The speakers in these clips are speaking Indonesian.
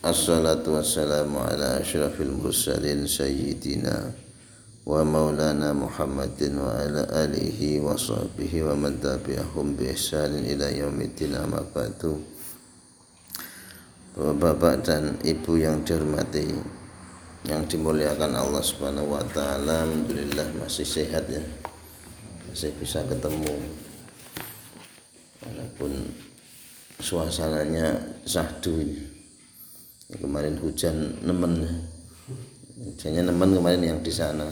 Assalatu wassalamu ala ashrafil mursalin sayyidina wa maulana Muhammadin wa ala alihi wa sahbihi wa man tabi'ahum bi ihsanin ila yaumiddin amma ba'du. Bapak dan Ibu yang dihormati yang dimuliakan Allah Subhanahu wa taala alhamdulillah masih sehat ya. Masih bisa ketemu. Walaupun suasananya sahdu ini kemarin hujan nemen hujannya nemen kemarin yang di sana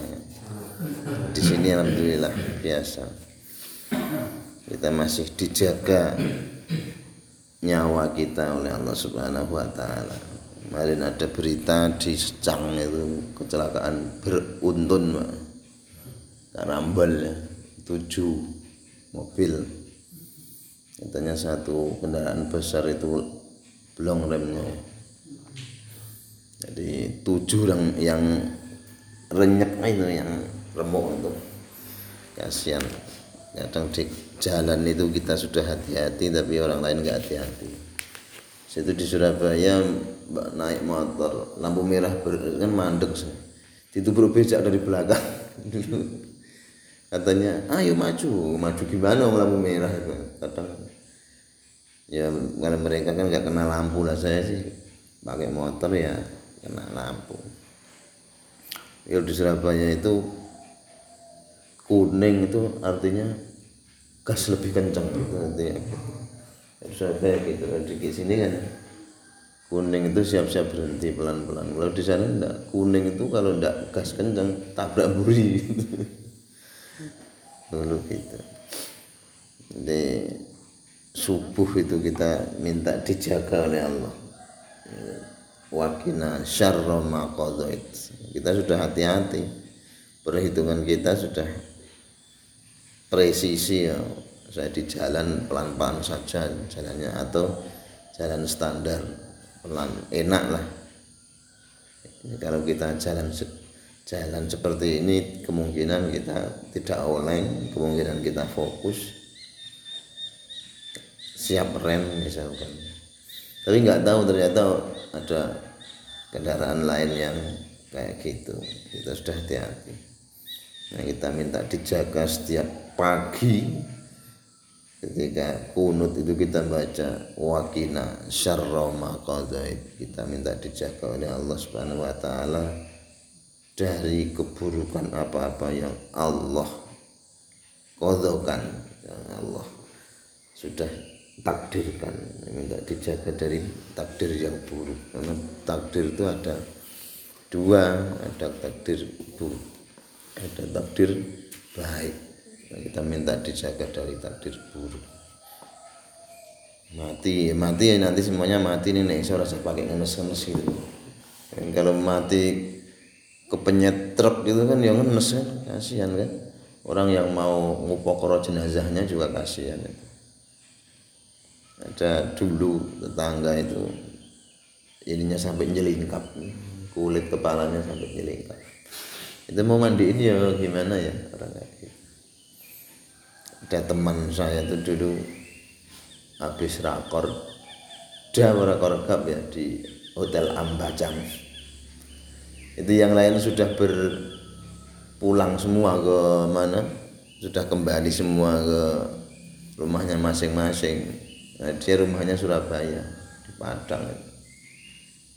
di sini alhamdulillah biasa kita masih dijaga nyawa kita oleh Allah Subhanahu wa taala. Kemarin ada berita di Secang itu kecelakaan beruntun. Karambol ya, tujuh mobil. Katanya satu kendaraan besar itu belum remnya. Jadi tujuh yang yang renyek itu yang remuk itu. Kasihan. Kadang di jalan itu kita sudah hati-hati tapi orang lain nggak hati-hati. Situ di Surabaya naik motor lampu merah ber, kan mandek itu becak dari belakang katanya ayo maju maju gimana lampu merah itu kadang ya karena mereka kan nggak kena lampu lah saya sih pakai motor ya kena lampu. Ya di Surabaya itu kuning itu artinya gas lebih kencang gitu artinya Surabaya gitu. Di sini kan kuning itu siap-siap berhenti pelan-pelan. Kalau di sana enggak. Kuning itu kalau enggak gas kencang tabrak buri. Gitu. dulu gitu. Jadi subuh itu kita minta dijaga oleh Allah wakina syarra ma kita sudah hati-hati. Perhitungan kita sudah presisi ya. Saya di jalan pelan-pelan saja jalannya atau jalan standar pelan enak lah. Kalau kita jalan jalan seperti ini kemungkinan kita tidak oleng kemungkinan kita fokus. Siap rem misalkan. Tapi nggak tahu ternyata ada kendaraan lain yang kayak gitu. Kita sudah hati-hati. Nah kita minta dijaga setiap pagi. Ketika kunut itu kita baca wakina syarra ma kita minta dijaga oleh Allah Subhanahu wa taala dari keburukan apa-apa yang Allah kodokan yang Allah sudah takdirkan minta dijaga dari takdir yang buruk. Karena takdir itu ada dua ada takdir buruk ada takdir baik. Kita minta dijaga dari takdir buruk. Mati mati ya nanti semuanya mati nih nih saya rasa pakai ngenes-ngenes gitu. Dan kalau mati kepenyet truk gitu kan yang ngenes kan kasihan kan. Orang yang mau ngupokro jenazahnya juga kasihan itu ada dulu tetangga itu ininya sampai nyelingkap kulit kepalanya sampai nyelingkap. Itu mau mandiin ya gimana ya orang kayak gitu. Ada teman saya itu dulu habis rakor dia rakor cup ya di hotel Ambacang itu yang lain sudah berpulang semua ke mana sudah kembali semua ke rumahnya masing-masing nah, dia rumahnya Surabaya di Padang.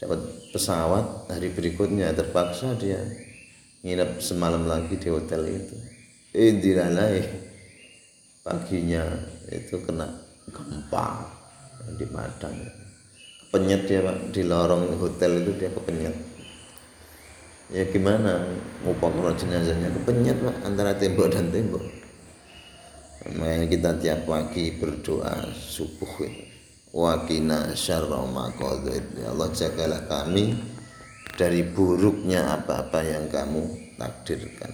Dapat pesawat hari berikutnya terpaksa dia nginep semalam lagi di hotel itu. Indiralai paginya itu kena gempa di Padang. Kepenyet dia pak di lorong hotel itu dia kepenyet. Ya gimana mau jenazahnya kepenyet pak antara tembok dan tembok makanya kita tiap pagi berdoa subuh wakina syarra ya Allah jagalah kami dari buruknya apa-apa yang kamu takdirkan.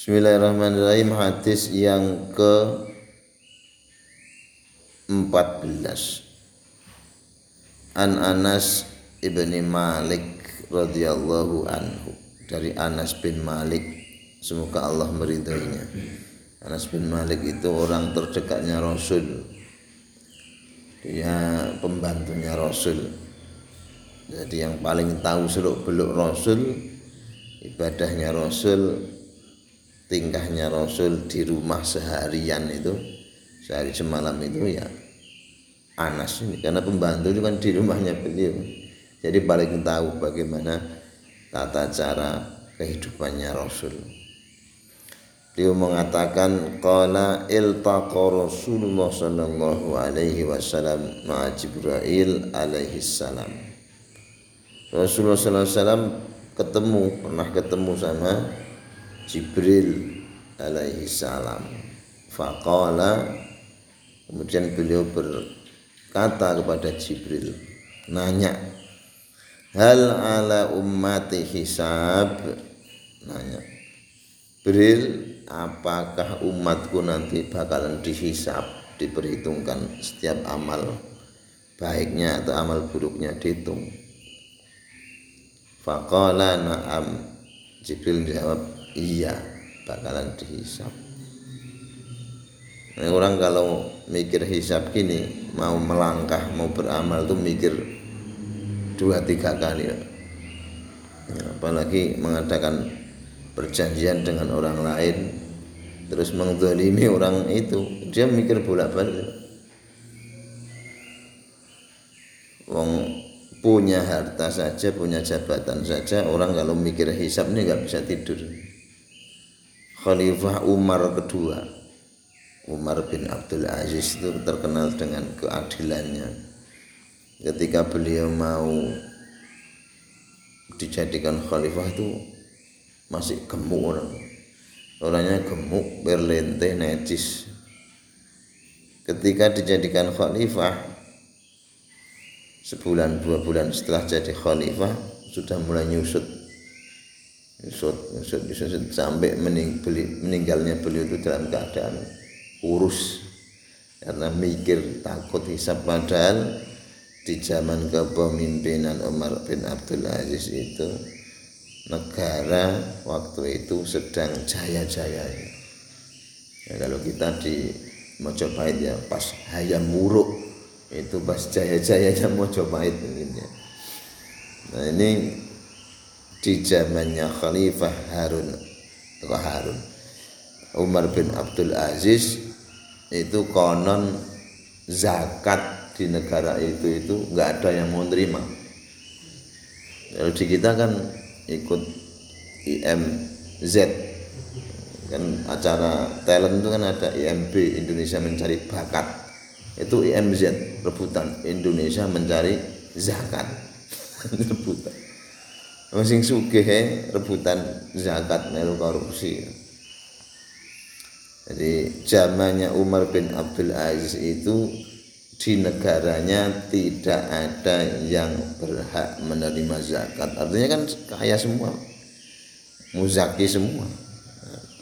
Bismillahirrahmanirrahim. Hadis yang ke 14 An Anas ibni Malik radhiyallahu anhu. Dari Anas bin Malik semoga Allah meridhoinya Anas bin Malik itu orang terdekatnya Rasul. Dia pembantunya Rasul. Jadi yang paling tahu seluk beluk Rasul ibadahnya Rasul tingkahnya Rasul di rumah seharian itu sehari semalam itu ya Anas ini. Karena pembantu itu kan di rumahnya beliau. Jadi paling tahu bagaimana tata cara kehidupannya Rasul Beliau mengatakan qala iltaqa Rasulullah sallallahu alaihi wasallam ma Jibril alaihi salam. Rasulullah sallallahu alaihi wasallam ketemu pernah ketemu sama Jibril alaihi salam. Faqala kemudian beliau berkata kepada Jibril nanya hal ala ummati hisab nanya Jibril apakah umatku nanti bakalan dihisap diperhitungkan setiap amal baiknya atau amal buruknya dihitung? Faqala na'am. Jibril jawab iya bakalan dihisap. Nah, orang kalau mikir hisap gini mau melangkah mau beramal tuh mikir dua tiga kali. Ya, apalagi mengadakan perjanjian dengan orang lain terus mengzalimi orang itu. Dia mikir bolak-balik. Wong punya harta saja punya jabatan saja orang kalau mikir hisap ini nggak bisa tidur. Khalifah Umar kedua. Umar bin Abdul Aziz itu terkenal dengan keadilannya. Ketika beliau mau dijadikan khalifah itu masih gemuk orang orangnya gemuk berlente necis ketika dijadikan khalifah sebulan dua bulan setelah jadi khalifah sudah mulai nyusut. Nyusut nyusut nyusut sampai mening, beli, meninggalnya beliau itu dalam keadaan kurus. Karena mikir takut hisap padahal di zaman kepemimpinan Umar bin Abdul Aziz itu negara waktu itu sedang jaya-jaya. Ya, kalau kita di Mojopahit ya pas hayam muruk itu pas jaya-jayanya Mojopahit mungkin ya. Nah ini di zamannya Khalifah Harun Harun. Umar bin Abdul Aziz itu konon zakat di negara itu itu nggak ada yang mau terima kalau di kita kan ikut IMZ kan acara talent itu kan ada IMB Indonesia mencari bakat. Itu IMZ rebutan. Indonesia mencari zakat. Rebutan. Masing sugih rebutan zakat melu korupsi. Jadi zamannya Umar bin Abdul Aziz itu di negaranya tidak ada yang berhak menerima zakat. Artinya kan kaya semua muzaki semua.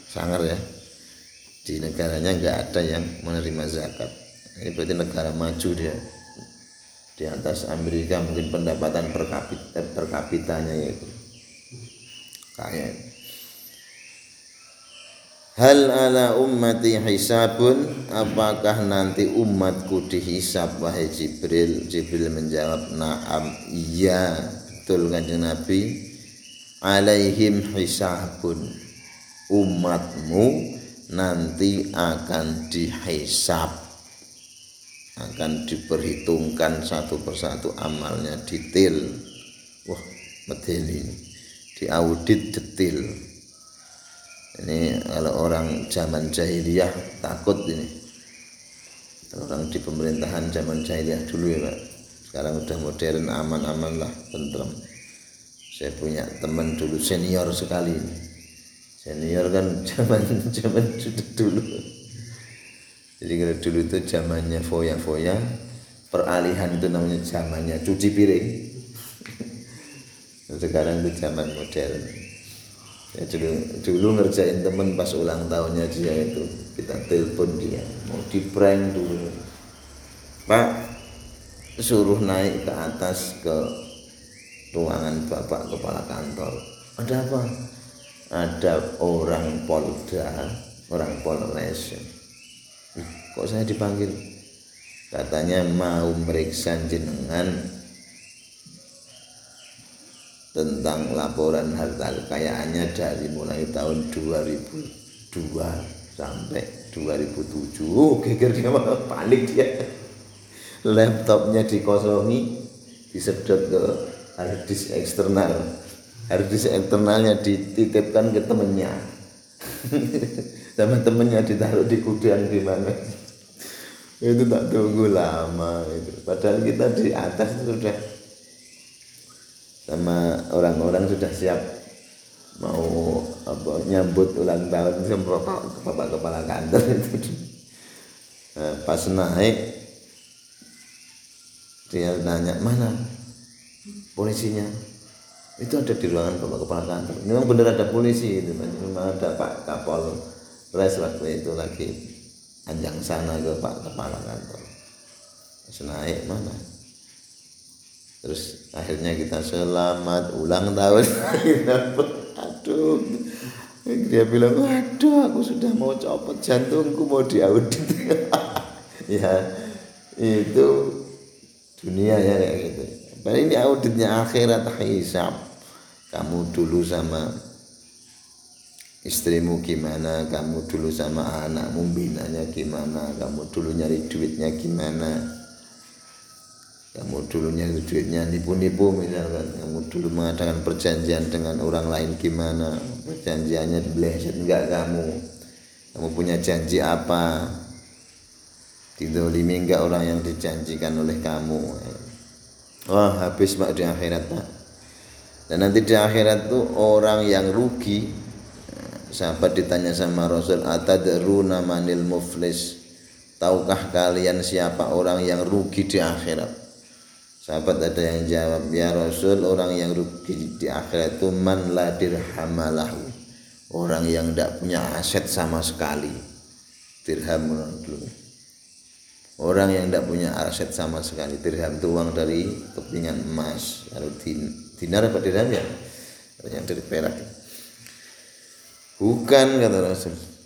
Sangar ya. Di negaranya nggak ada yang menerima zakat. Ini berarti negara maju dia. Di atas Amerika mungkin pendapatan per kapita per kapitanya itu. Kaya Hal ala ummati hisabun? Apakah nanti umatku dihisab Wahai Jibril? Jibril menjawab Naam Iya Betul kanjeng Nabi. Alaihim hisabun. Umatmu Nanti akan dihisab Akan diperhitungkan Satu persatu amalnya detail. Wah medeni Diaudit detail ini kalau orang zaman jahiliyah takut ini. Orang di pemerintahan zaman jahiliyah dulu ya pak. Sekarang udah modern aman-aman lah tentram saya punya teman dulu senior sekali senior kan zaman zaman dulu. Jadi kalau dulu itu zamannya foya-foya peralihan itu namanya zamannya cuci piring. Sekarang itu zaman modern ya dulu dulu ngerjain temen pas ulang tahunnya dia itu. Kita telepon dia mau di prank dulu. Pak suruh naik ke atas ke ruangan bapak kepala kantor. Ada apa? Ada orang polda orang polres. Kok saya dipanggil? Katanya mau meriksa jenengan tentang laporan harta kekayaannya dari mulai tahun 2002 sampai 2007 oh geger dia panik dia. Laptopnya dikosongi disedot ke harddisk eksternal. Harddisk eksternalnya dititipkan ke temennya. Sama temennya ditaruh di gudang gimana itu tak tunggu lama itu. Padahal kita di atas sudah sama orang-orang sudah siap mau apa nyambut ulang tahun sama bapak, bapak kepala kantor itu. Nah, pas naik dia nanya mana polisinya? Itu ada di ruangan bapak kepala kantor. Memang benar ada polisi itu memang ada pak kapol res waktu itu lagi anjang sana ke Pak Kepala Kantor. Terus naik mana terus akhirnya kita selamat ulang tahun. Aduh. Dia bilang waduh aku sudah mau copot jantungku mau diaudit. Ya itu dunia ya kayak gitu. Padahal ini auditnya akhirat hisab kamu dulu sama istrimu gimana, kamu dulu sama anakmu binanya gimana, kamu dulu nyari duitnya gimana, kamu dulu nyari duitnya nipu-nipu misalkan, kamu dulu mengadakan perjanjian dengan orang lain gimana, perjanjiannya dibeleset enggak kamu, kamu punya janji apa, didolimi enggak orang yang dijanjikan oleh kamu, wah habis pak di akhirat pak, dan nanti di akhirat tuh orang yang rugi Sahabat ditanya sama Rasul Atadruna manil muflis? Tahukah kalian siapa orang yang rugi di akhirat Sahabat ada yang jawab Ya Rasul orang yang rugi di akhirat itu Man la dirhamalahu. Orang yang tidak punya aset sama sekali. Dirham dulu Orang yang tidak punya aset sama sekali Dirham itu uang dari kepingan emas. Kalau dinar apa dirham ya? Yang dari perak. Bukan kata Rasul.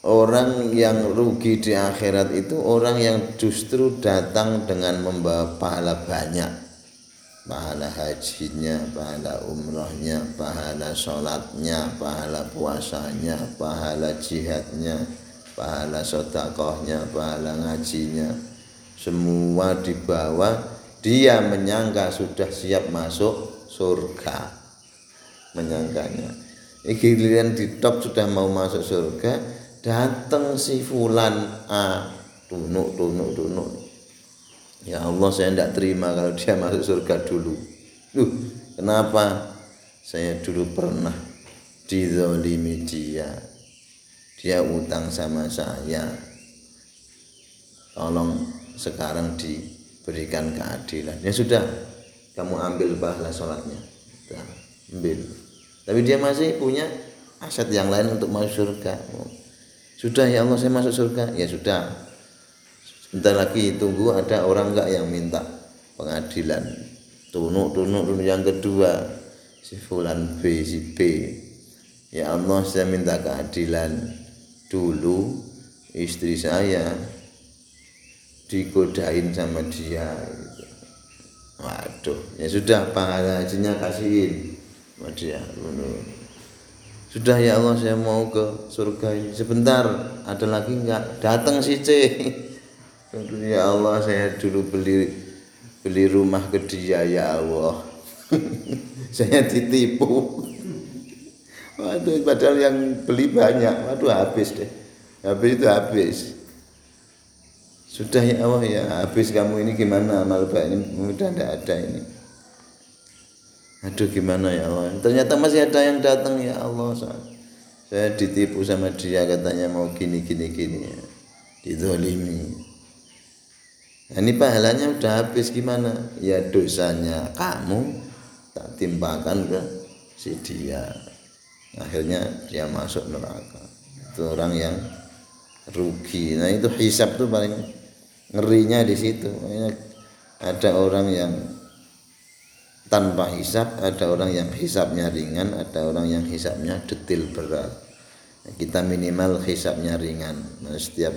Orang yang rugi di akhirat itu orang yang justru datang dengan membawa pahala banyak. Pahala hajinya, pahala umrohnya, pahala sholatnya, pahala puasanya, pahala jihadnya, pahala sodakohnya, pahala ngajinya. Semua dibawa, dia menyangka sudah siap masuk surga. Menyangkanya giliran di top sudah mau masuk surga datang si fulan. A tunuk tunuk tunuk ya Allah saya tidak terima kalau dia masuk surga dulu. Duh, kenapa? Saya dulu pernah dizolimi dia. Dia utang sama saya. Tolong sekarang diberikan keadilan. Ya sudah kamu ambil pahala sholatnya. Ambil. Tapi dia masih punya aset yang lain untuk masuk surga sudah ya Allah saya masuk surga. Ya sudah. Sebentar lagi tunggu ada orang enggak yang minta pengadilan. Tunuk tunuk tunuk yang kedua. Si fulan B si B. Ya Allah saya minta keadilan. Dulu istri saya digodain sama dia. Waduh. Ya sudah pahala hajinya kasihin dia sudah ya Allah saya mau ke surga ini. Sebentar ada lagi enggak datang si C. Ya Allah saya dulu beli beli rumah ke dia ya Allah. Saya ditipu. Waduh padahal yang beli banyak. Waduh habis deh. Habis itu habis. Sudah ya Allah ya habis kamu ini gimana? Amal baik ini mudah tidak ada ini aduh gimana ya Allah? Ternyata masih ada yang datang ya Allah saya ditipu sama dia katanya mau gini gini gini. Ya. didolimi. Nah, ini pahalanya udah habis gimana? Ya dosanya kamu tak timpakan ke si dia. Akhirnya dia masuk neraka. Itu orang yang rugi. Nah itu hisap tuh paling ngerinya di situ. Ada orang yang tanpa hisap ada orang yang hisapnya ringan ada orang yang hisapnya detil berat. Kita minimal hisapnya ringan. Nah, setiap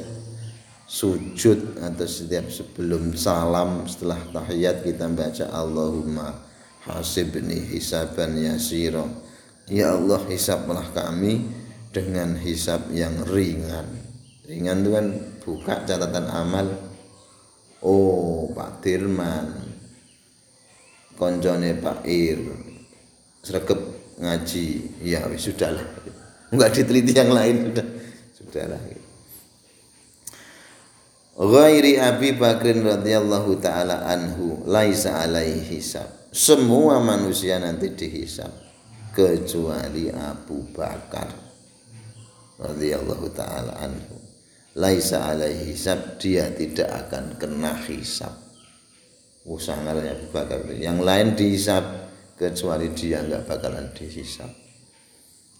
sujud atau setiap sebelum salam setelah tahiyat kita baca Allahumma hasibni hisaban yasira. Ya Allah hisablah kami dengan hisab yang ringan. Ringan itu kan buka catatan amal. Oh Pak Dirman konjone Pak Ir sregep ngaji ya sudah lah enggak diteliti yang lain sudah sudah lah ghairi Abi Bakrin radhiyallahu taala anhu laisa alaihi hisab. Semua manusia nanti dihisab kecuali Abu Bakar radhiyallahu taala anhu. Laisa alaihi hisab, dia tidak akan kena hisab. Oh sangarnya Abu Bakar. Yang lain dihisab kecuali dia enggak bakalan dihisab.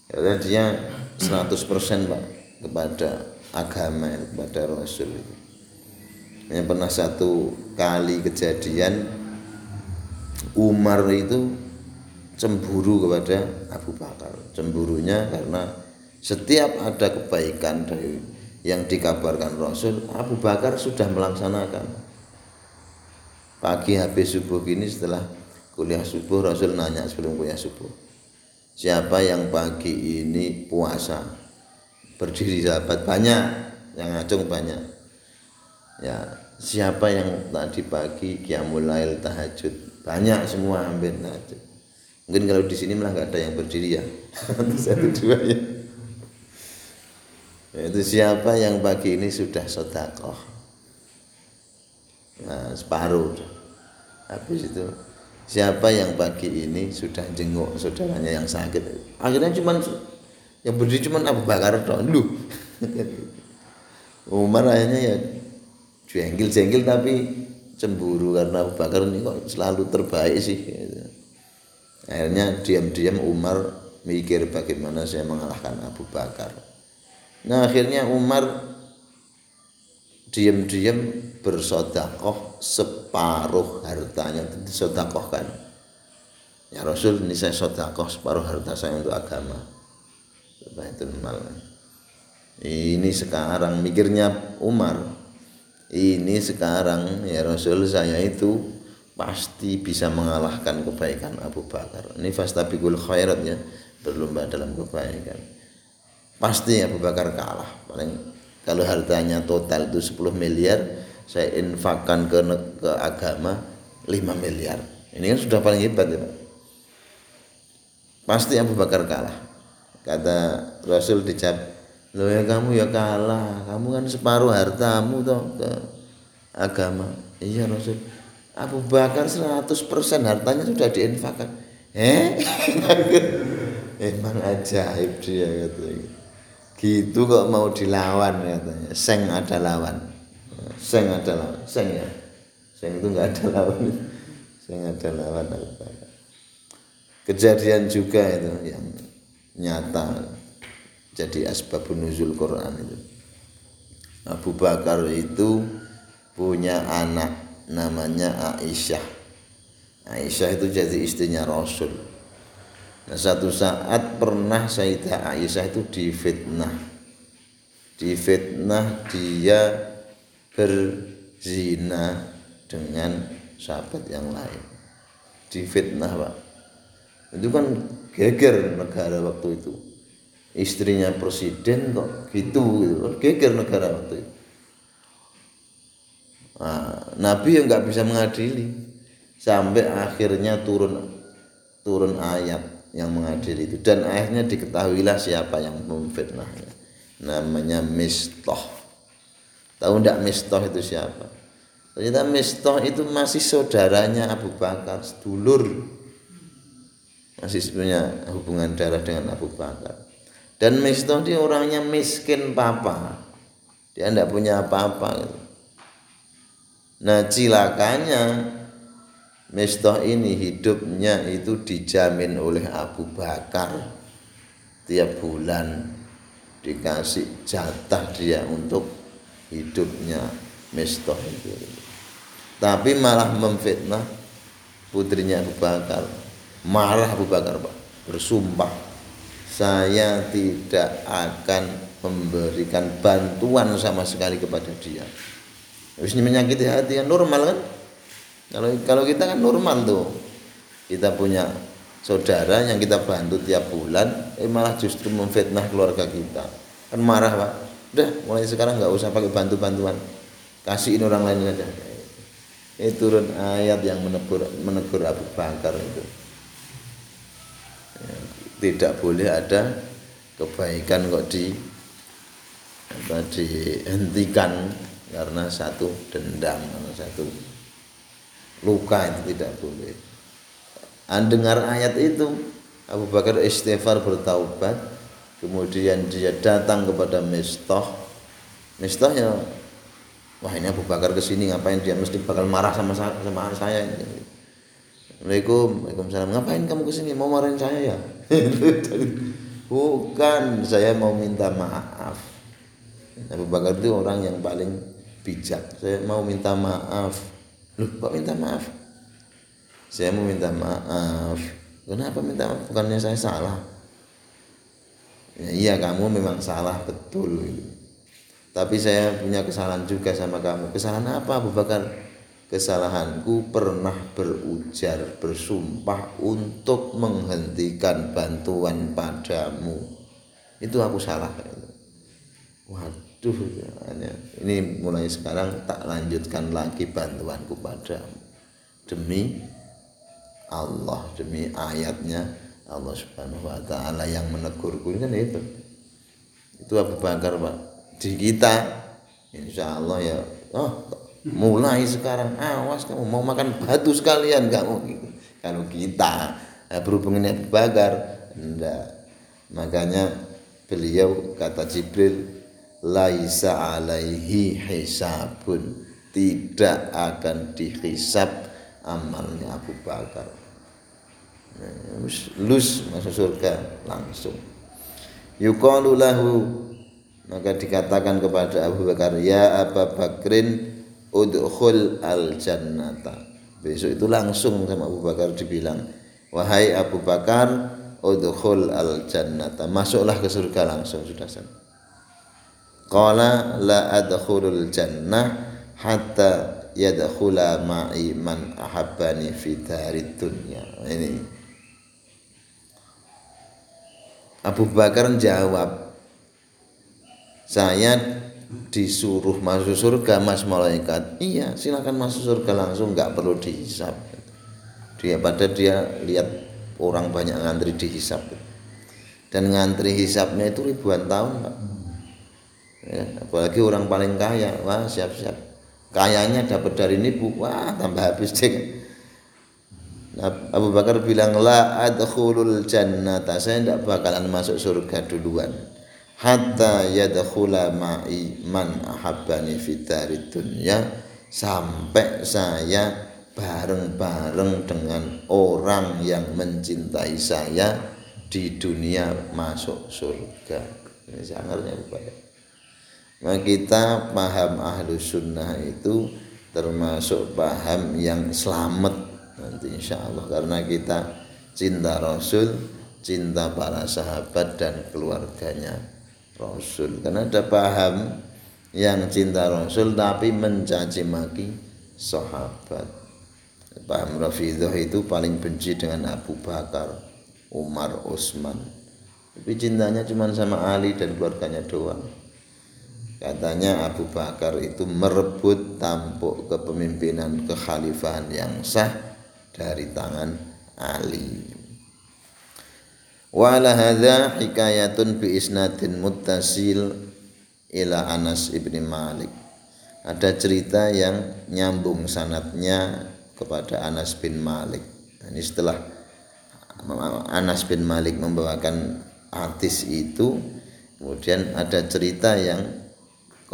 Karena dia 100% Pak kepada agama kepada Rasul itu yang pernah satu kali kejadian Umar itu cemburu kepada Abu Bakar cemburunya karena setiap ada kebaikan dari yang dikabarkan Rasul Abu Bakar sudah melaksanakan pagi habis subuh gini setelah kuliah subuh Rasul nanya sebelum kuliah subuh siapa yang pagi ini puasa? Berdiri sahabat banyak yang ngacung banyak. Ya siapa yang tadi pagi qiyamul lail tahajud? Banyak semua hampir tahajud mungkin kalau di sini malah nggak ada yang berdiri ya. Satu dua ya. Itu siapa yang pagi ini sudah sodakoh nah separuh habis itu siapa yang pagi ini sudah jenguk saudaranya yang sakit? Akhirnya cuman yang berdiri cuman Abu Bakar dong lu. Umar akhirnya ya jengkel-jengkel tapi cemburu karena Abu Bakar ini kok selalu terbaik sih gitu. akhirnya diam-diam Umar mikir bagaimana saya mengalahkan Abu Bakar. Nah akhirnya Umar diam-diam bersodakoh separuh hartanya disodakohkan ya Rasul ini saya sodakoh separuh harta saya untuk agama itu mal ini sekarang mikirnya Umar ini sekarang ya Rasul saya itu pasti bisa mengalahkan kebaikan Abu Bakar. Ini fastabikul khairat ya, berlomba dalam kebaikan. Pasti Abu Bakar kalah. Paling kalau hartanya total itu 10 miliar, saya infakkan ke ke agama 5 miliar. Ini kan sudah paling hebat ya, Pak. Pasti Abu Bakar kalah. Kata Rasul dijawab Loh ya kamu ya kalah, kamu kan separuh hartamu toh ke agama. Iya Rasul. Abu Bakar 100% hartanya sudah diinfakkan. Eh? Emang ajaib dia katanya. Gitu kok mau dilawan katanya. Seng ada lawan. Seng ada lawan. Seng ya. Seng itu enggak ada lawan. Seng ada lawan. Kejadian juga itu yang nyata jadi asbabun nuzul Quran itu Abu Bakar itu punya anak namanya Aisyah Aisyah itu jadi istrinya Rasul nah satu saat pernah Sayyidah Aisyah itu difitnah. Difitnah dia berzina dengan sahabat yang lain. Difitnah pak. Itu kan geger negara waktu itu. Istrinya presiden kok gitu gitu. Geger negara waktu itu. Nah, Nabi yang nggak bisa mengadili. Sampai akhirnya turun turun ayat yang mengadili itu dan akhirnya diketahuilah siapa yang memfitnahnya namanya Mistoh tahu ndak Mistoh itu siapa ternyata Mistoh itu masih saudaranya Abu Bakar sedulur masih punya hubungan darah dengan Abu Bakar dan Mistoh dia orangnya miskin papa. Dia tidak punya apa-apa. Gitu. Nah cilakanya Mistoh ini hidupnya itu dijamin oleh Abu Bakar tiap bulan dikasih jatah dia untuk hidupnya Mistoh itu. Tapi malah memfitnah putrinya Abu Bakar. Marah Abu Bakar, Pak. Bersumpah saya tidak akan memberikan bantuan sama sekali kepada dia habis menyakiti hati yang normal kan kalau kalau kita kan normal tuh. Kita punya saudara yang kita bantu tiap bulan eh malah justru memfitnah keluarga kita. Kan marah pak. Udah mulai sekarang nggak usah pakai bantu bantuan kasihin orang lain saja ini turun ayat yang menegur menegur Abu Bakar itu. Ya, tidak boleh ada kebaikan kok di apa dihentikan karena satu dendam karena satu luka itu tidak boleh dengar ayat itu Abu Bakar istighfar bertaubat kemudian dia datang kepada Mistah Mistah ya wah ini Abu Bakar ke sini ngapain dia mesti bakal marah sama sama saya ini. Assalamualaikum, Waalaikumsalam. Ngapain kamu ke sini? Mau marahin saya ya? Bukan, saya mau minta maaf. Abu Bakar itu orang yang paling bijak. Saya mau minta maaf. Loh, kok minta maaf? Saya mau minta maaf. Kenapa minta maaf? Bukannya saya salah. Ya, iya, kamu memang salah betul. Tapi saya punya kesalahan juga sama kamu. Kesalahan apa Abu Bakar? Kesalahanku pernah berujar, bersumpah untuk menghentikan bantuan padamu. Itu aku salah. Waduh, ini mulai sekarang tak lanjutkan lagi bantuanku padamu. Demi Allah, demi ayatnya Allah Subhanahu wa taala yang menegurku. Ini kan itu. Itu Abu Bakar, Pak. Di kita insya Allah ya oh mulai sekarang. Awas kamu mau makan batu sekalian kamu. Kalau kita eh, berhubungan dengan Bakar enggak. Makanya beliau kata Jibril laisa alaihi hisabun. Tidak akan dihisab amalnya Abu Bakar. Lus masuk surga langsung. Yuqalu lahu maka dikatakan kepada Abu Bakar ya Abu Bakrin udkhul al jannata besok itu langsung sama Abu Bakar dibilang wahai Abu Bakar udkhul al jannata masuklah ke surga langsung sudah sana qala la adkhulul jannah hatta yadkhula ma'i man ahabbani fi darid dunya ini. Abu Bakar jawab saya disuruh masuk surga mas malaikat. Iya silakan masuk surga langsung nggak perlu dihisap. Dia pada dia lihat orang banyak ngantri dihisap. Dan ngantri hisapnya itu ribuan tahun pak ya, apalagi orang paling kaya. Wah siap-siap. Kayanya dapat dari nipu. Wah tambah habis deh. Nah, Abu Bakar bilang la adkhulul jannata. Saya tidak bakalan masuk surga duluan. Hatta yadkhula ma'i man ahabbani fitarid dunya sampai saya bareng-bareng dengan orang yang mencintai saya di dunia masuk surga. Ini sangarnya nah kita paham ahlu sunnah itu termasuk paham yang selamat nanti insya Allah karena kita cinta Rasul cinta para sahabat dan keluarganya Rasul. Karena ada paham yang cinta Rasul tapi mencaci maki sahabat. Paham Rafidah itu paling benci dengan Abu Bakar Umar Utsman tapi cintanya cuma sama Ali dan keluarganya doang katanya Abu Bakar itu merebut tampuk kepemimpinan kekhalifahan yang sah dari tangan Ali. Wa ala hadza hikayatun bi isnadin muttasil ila Anas ibni Malik. Ada cerita yang nyambung sanatnya kepada Anas bin Malik. Ini setelah Anas bin Malik membawakan artis itu kemudian ada cerita yang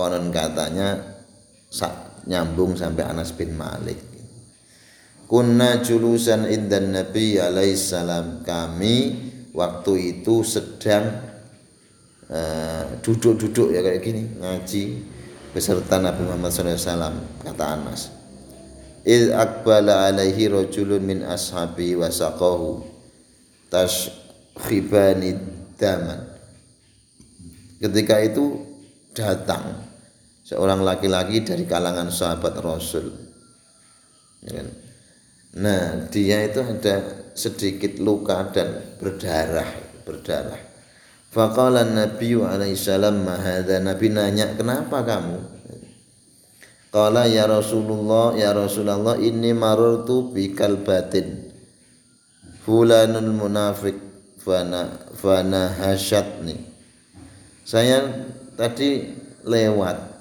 konon katanya nyambung sampai Anas bin Malik. Kunna julusan indan Nabi alaihi salam. Kami waktu itu sedang eh, duduk-duduk uh, ya kayak gini ngaji beserta Nabi Muhammad SAW kata Anas. Il akbala alaihi rajulun min ashabi wa saqahu tashkhibani daman. Ketika itu datang seorang laki-laki dari kalangan sahabat Rasul. Ya kan? nah dia itu ada sedikit luka dan berdarah berdarah. Faqala Nabi alaihi salam Nabi nanya kenapa kamu? Qala ya Rasulullah ya Rasulullah ini marartu bi kalbatin fulanul munafik fana fana hasyatni saya tadi lewat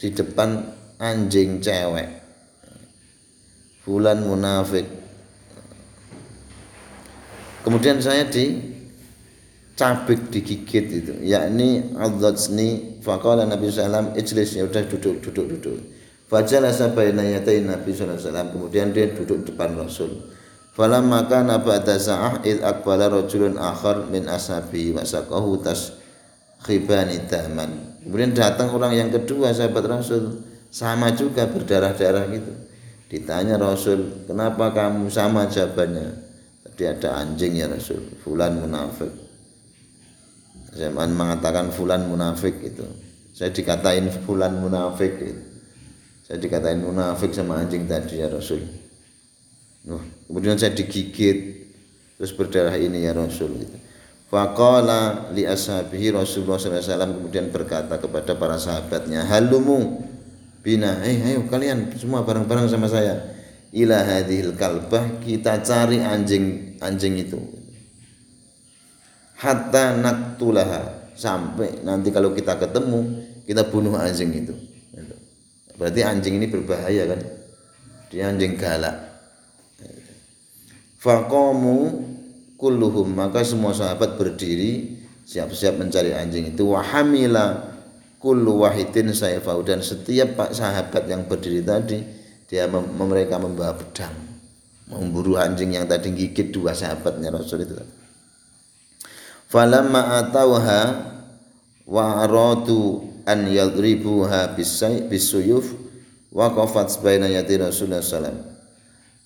di depan anjing cewek. Fulan munafik. Kemudian saya di cabik digigit itu. Yakni adzatni faqala nabi sallam ijlis. Ya udah duduk duduk duduk. Fajalasa baina yatai nabi sallallahu alaihi kemudian dia duduk depan rasul. Falam maka nabata sa'ah id aqbala rajulun akhar min ashabi wa tas khibani taman kemudian datang orang yang kedua sahabat rasul sama juga berdarah-darah gitu ditanya rasul kenapa kamu sama jawabannya tadi ada anjing ya rasul fulan munafik Zaman mengatakan fulan munafik itu. Saya dikatain fulan munafik itu. Saya dikatain munafik sama anjing tadi ya Rasul. Kemudian saya digigit terus berdarah ini ya Rasul itu. Faqala li ashabihi Rasulullah SAW kemudian berkata kepada para sahabatnya, "Halumu bina, eh ayo kalian semua bareng-bareng sama saya. Ila hadhil kalbah kita cari anjing anjing itu. Hatta naktulaha sampai nanti kalau kita ketemu kita bunuh anjing itu. Berarti anjing ini berbahaya kan? Dia anjing galak. Faqamu kulluhum maka semua sahabat berdiri siap-siap mencari anjing itu wahamila kullu wahidin sayfahu dan setiap pak sahabat yang berdiri tadi dia mem mereka membawa pedang memburu anjing yang tadi gigit dua sahabatnya Rasul itu falamma atauha wa aradu an yadribuha bisuyuf waqafat baina yati Rasulullah sallam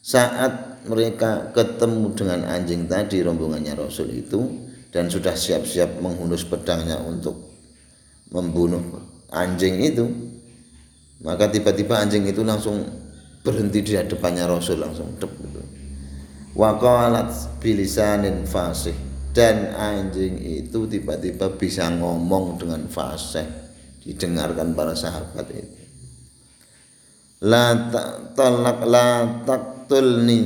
saat mereka ketemu dengan anjing tadi rombongannya Rasul itu dan sudah siap-siap menghunus pedangnya untuk membunuh anjing itu maka tiba-tiba anjing itu langsung berhenti di depannya Rasul langsung dep gitu. Bilisanin fasih. Dan anjing itu tiba-tiba bisa ngomong dengan fasih. Didengarkan para sahabat itu. La talak la taqtulni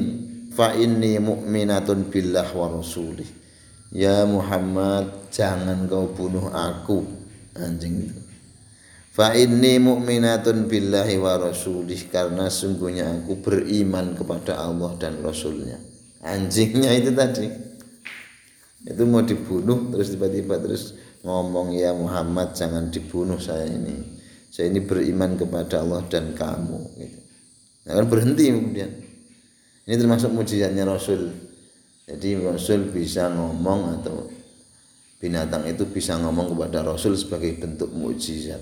fa inni mu'minatun billah wa rasulih. Ya Muhammad jangan kau bunuh aku. Anjing itu. Fa inni mu'minatun billahi wa rasulih karena sungguhnya aku beriman kepada Allah dan Rasulnya. Anjingnya itu tadi. Itu mau dibunuh terus tiba-tiba terus ngomong ya Muhammad jangan dibunuh saya ini. Saya ini beriman kepada Allah dan kamu. Gitu. nah, kan berhenti kemudian ini termasuk mujizatnya Rasul jadi Rasul bisa ngomong atau binatang itu bisa ngomong kepada Rasul sebagai bentuk mujizat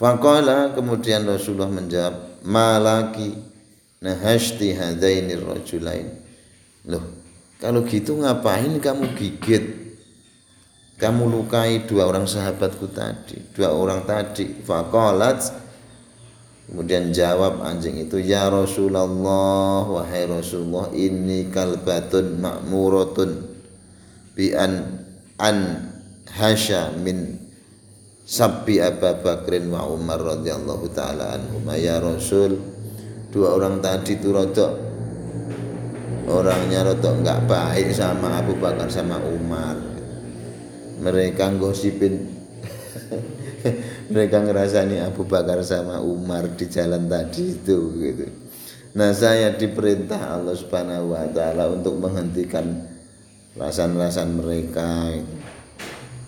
Faqala kemudian Rasulullah menjawab malaki nahashti hadaini rajulain loh kalau gitu ngapain kamu gigit? Kamu lukai dua orang sahabatku tadi, dua orang tadi. Fakolat Kemudian jawab anjing itu, Ya Rasulullah, wahai Rasulullah, ini kalbatun makmuratun bi an hasya min sabbi Abu Bakrin wa Umar radhiyallahu taala anhuma. Ya Rasul dua orang tadi itu rodok orangnya rotok nggak baik sama Abu Bakar sama Umar. Mereka gosipin mereka ngerasani Abu Bakar sama Umar di jalan tadi itu gitu. Nah saya diperintah Allah Subhanahu wa taala untuk menghentikan rasan-rasan mereka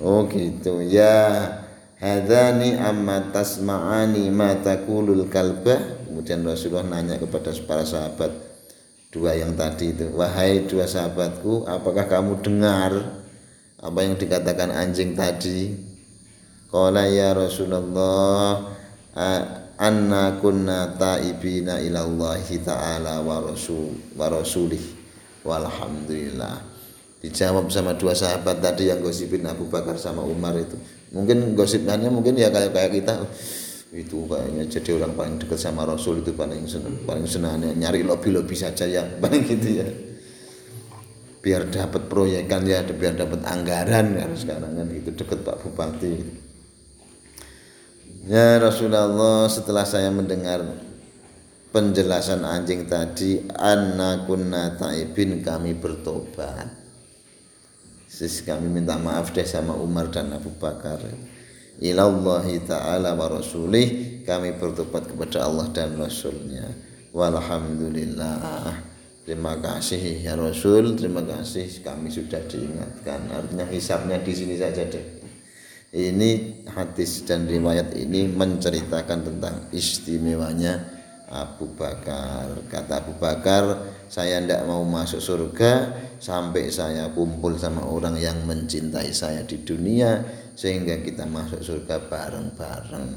oh gitu. Ya hadani amma tasma'ani ma taqulul kalbah kemudian Rasulullah nanya kepada para sahabat dua yang tadi itu wahai dua sahabatku apakah kamu dengar apa yang dikatakan anjing tadi qala ya Rasulullah anna kunna taibina ilallahi ta'ala wa rasul wa rasulih. Walhamdulillah. Dijawab sama dua sahabat tadi yang gosipin Abu Bakar sama Umar itu. Mungkin gosipnya mungkin ya kayak kayak kita. Itu kayaknya jadi orang paling dekat sama Rasul itu paling senang paling senang nyari lobby lobby saja ya paling gitu ya. Biar dapat proyekan ya biar dapat anggaran kan sekarang kan itu dekat Pak Bupati ya Rasulullah setelah saya mendengar penjelasan anjing tadi anna kunna taibin kami bertobat Sis kami minta maaf deh sama Umar dan Abu Bakar. Ilallahi ta'ala wa rasulih kami bertobat kepada Allah dan Rasulnya. Walhamdulillah. Terima kasih ya Rasul, terima kasih kami sudah diingatkan. Artinya hisapnya di sini saja deh. Ini hadis dan riwayat ini menceritakan tentang istimewanya Abu Bakar. Kata Abu Bakar, saya tidak mau masuk surga sampai saya kumpul sama orang yang mencintai saya di dunia sehingga kita masuk surga bareng-bareng.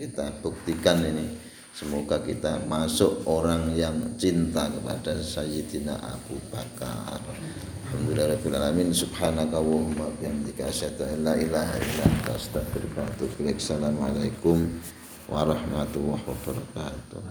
Kita buktikan ini. Semoga kita masuk orang yang cinta kepada Sayyidina Abu Bakar. Alhamdulillahirabbil alamin subhanaka wa bihamdika asyhadu an la ilaha illa anta ilaik. Assalamualaikum warahmatullahi wabarakatuh